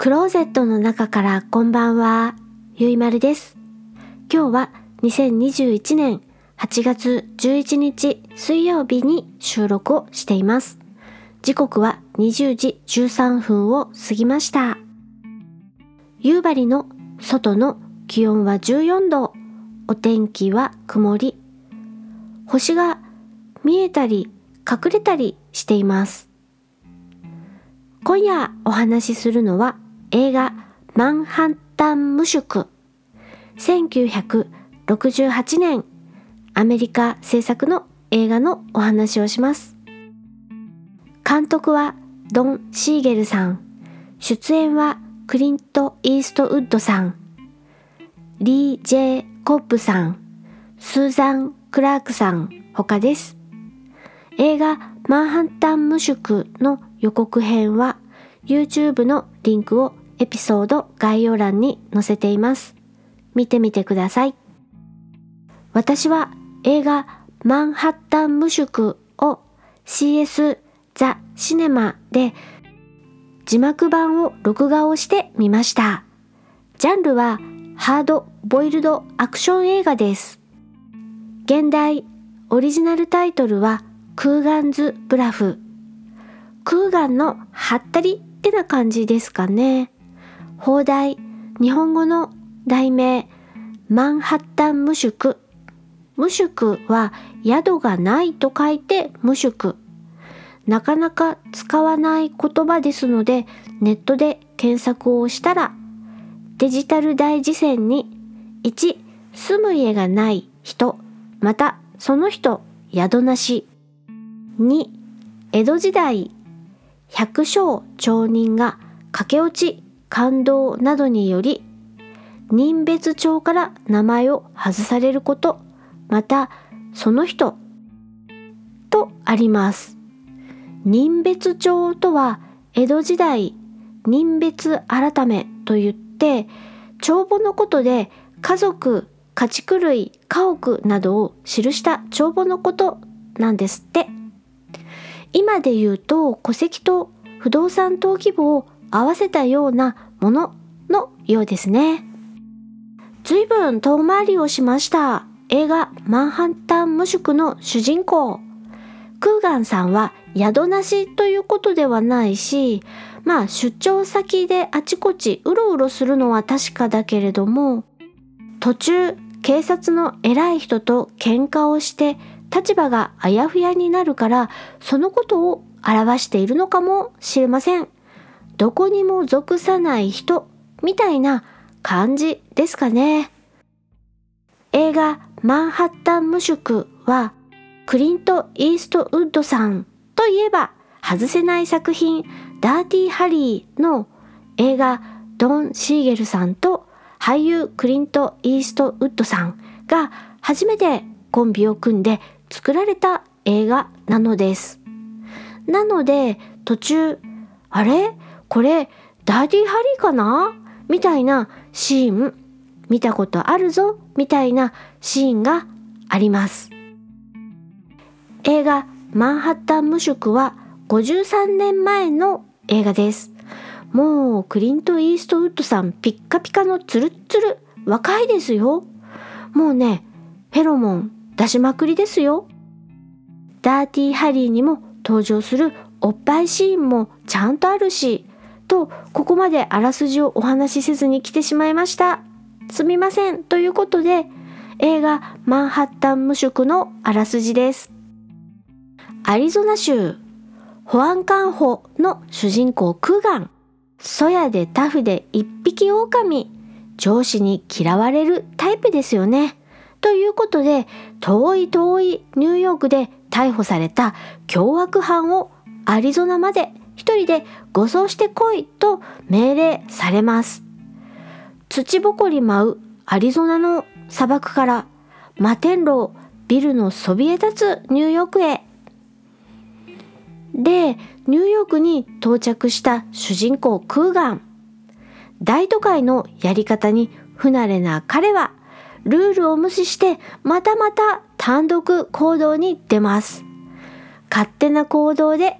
クローゼットの中からこんばんは、ゆいまるです。今日は2021年8月11日水曜日に収録をしています。時刻は20時13分を過ぎました。夕張の外の気温は14度、お天気は曇り、星が見えたり隠れたりしています。今夜お話しするのは映画マンハッタン無宿。1968年アメリカ制作の映画のお話をします。監督はドン・シーゲルさん。出演はクリント・イーストウッドさん。リー・ジェイ・コップさん。スーザン・クラークさん。他です。映画マンハッタン無宿の予告編は YouTube のリンクをエピソード概要欄に載せています。見てみてください。私は映画マンハッタン無宿を CS ザ・シネマで字幕版を録画をしてみました。ジャンルはハードボイルドアクション映画です。現代オリジナルタイトルはクーガンズ・ブラフ。クーガンのハったりってな感じですかね。放題、日本語の題名、マンハッタン無宿。無宿は宿がないと書いて無宿。なかなか使わない言葉ですので、ネットで検索をしたら、デジタル大辞典に1、住む家がない人、またその人、宿なし。2、江戸時代、百姓町人が駆け落ち、感動などにより人別帳から名前を外されることまたその人とあります。人別帳とは江戸時代人別改めといって帳簿のことで家族家畜類家屋などを記した帳簿のことなんですって。今で言うと戸籍と不動産登記簿を合わせたようなもののようですね。随分遠回りをしました。映画マンハッタン無宿の主人公。クーガンさんは宿なしということではないし、まあ出張先であちこちうろうろするのは確かだけれども、途中警察の偉い人と喧嘩をして立場があやふやになるからそのことを表しているのかもしれません。どこにも属さない人みたいな感じですかね。映画マンハッタン無宿はクリント・イーストウッドさんといえば外せない作品ダーティー・ハリーの映画ドン・シーゲルさんと俳優クリント・イーストウッドさんが初めてコンビを組んで作られた映画なのです。なので途中あれ？これダーティハリーかな？みたいなシーン見たことあるぞ？みたいなシーンがあります。映画マンハッタン無宿は53年前の映画です。もうクリント・イーストウッドさんピッカピカのツルッツル若いですよ。もうね、フェロモン出しまくりですよ。ダーティーハリーにも登場するおっぱいシーンもちゃんとあるし、と、ここまであらすじをお話しせずに来てしまいました。すみません。ということで、映画マンハッタン無宿のあらすじです。アリゾナ州、保安官補の主人公クーガン。そやでタフで一匹狼。上司に嫌われるタイプですよね。ということで、遠い遠いニューヨークで逮捕された凶悪犯をアリゾナまで一人で護送してこいと命令されます。土ぼこり舞うアリゾナの砂漠から摩天楼ビルのそびえ立つニューヨークへ。で、ニューヨークに到着した主人公クーガン。大都会のやり方に不慣れな彼はルールを無視してまたまた単独行動に出ます。勝手な行動で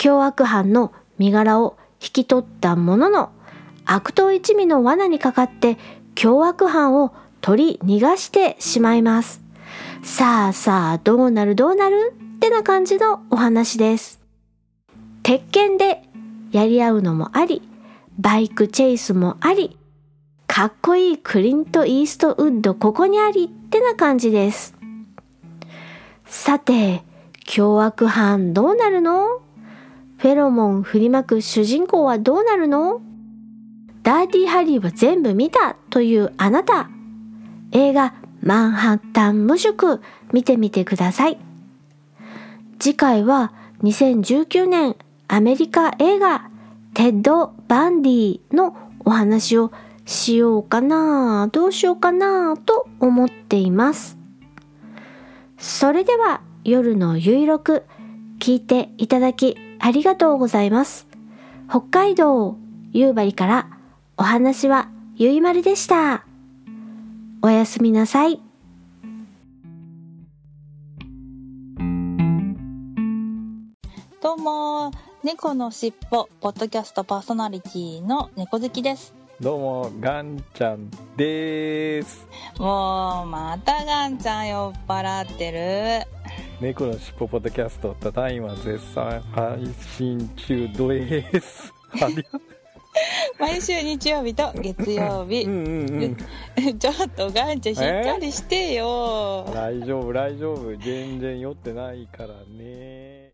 凶悪犯の身柄を引き取ったものの悪党一味の罠にかかって凶悪犯を取り逃がしてしまいます。さあさあどうなるどうなるってな感じのお話です。鉄拳でやり合うのもあり、バイクチェイスもあり、かっこいいクリント・イーストウッドここにありってな感じです。さて、凶悪犯どうなるの？フェロモン振りまく主人公はどうなるの？ダーティーハリーは全部見たというあなた。映画マンハッタン無宿見てみてください。次回は2019年アメリカ映画テッド・バンディのお話をしようかなどうしようかなと思っています。それでは夜のゆいろく聞いていただきありがとうございます。北海道夕張からお話はゆいまるでした。おやすみなさい。どうも、猫のしっぽ、ポッドキャストパーソナリティの猫好きです。どうも、ガンちゃんです。もう、またガンちゃん酔っ払ってる。猫のしっぽポッドキャスト、ただいま絶賛配信中です。ありが毎週日曜日と月曜日。ちょっとガンちゃんしっかりしてよ。大丈夫、大丈夫。全然酔ってないからね。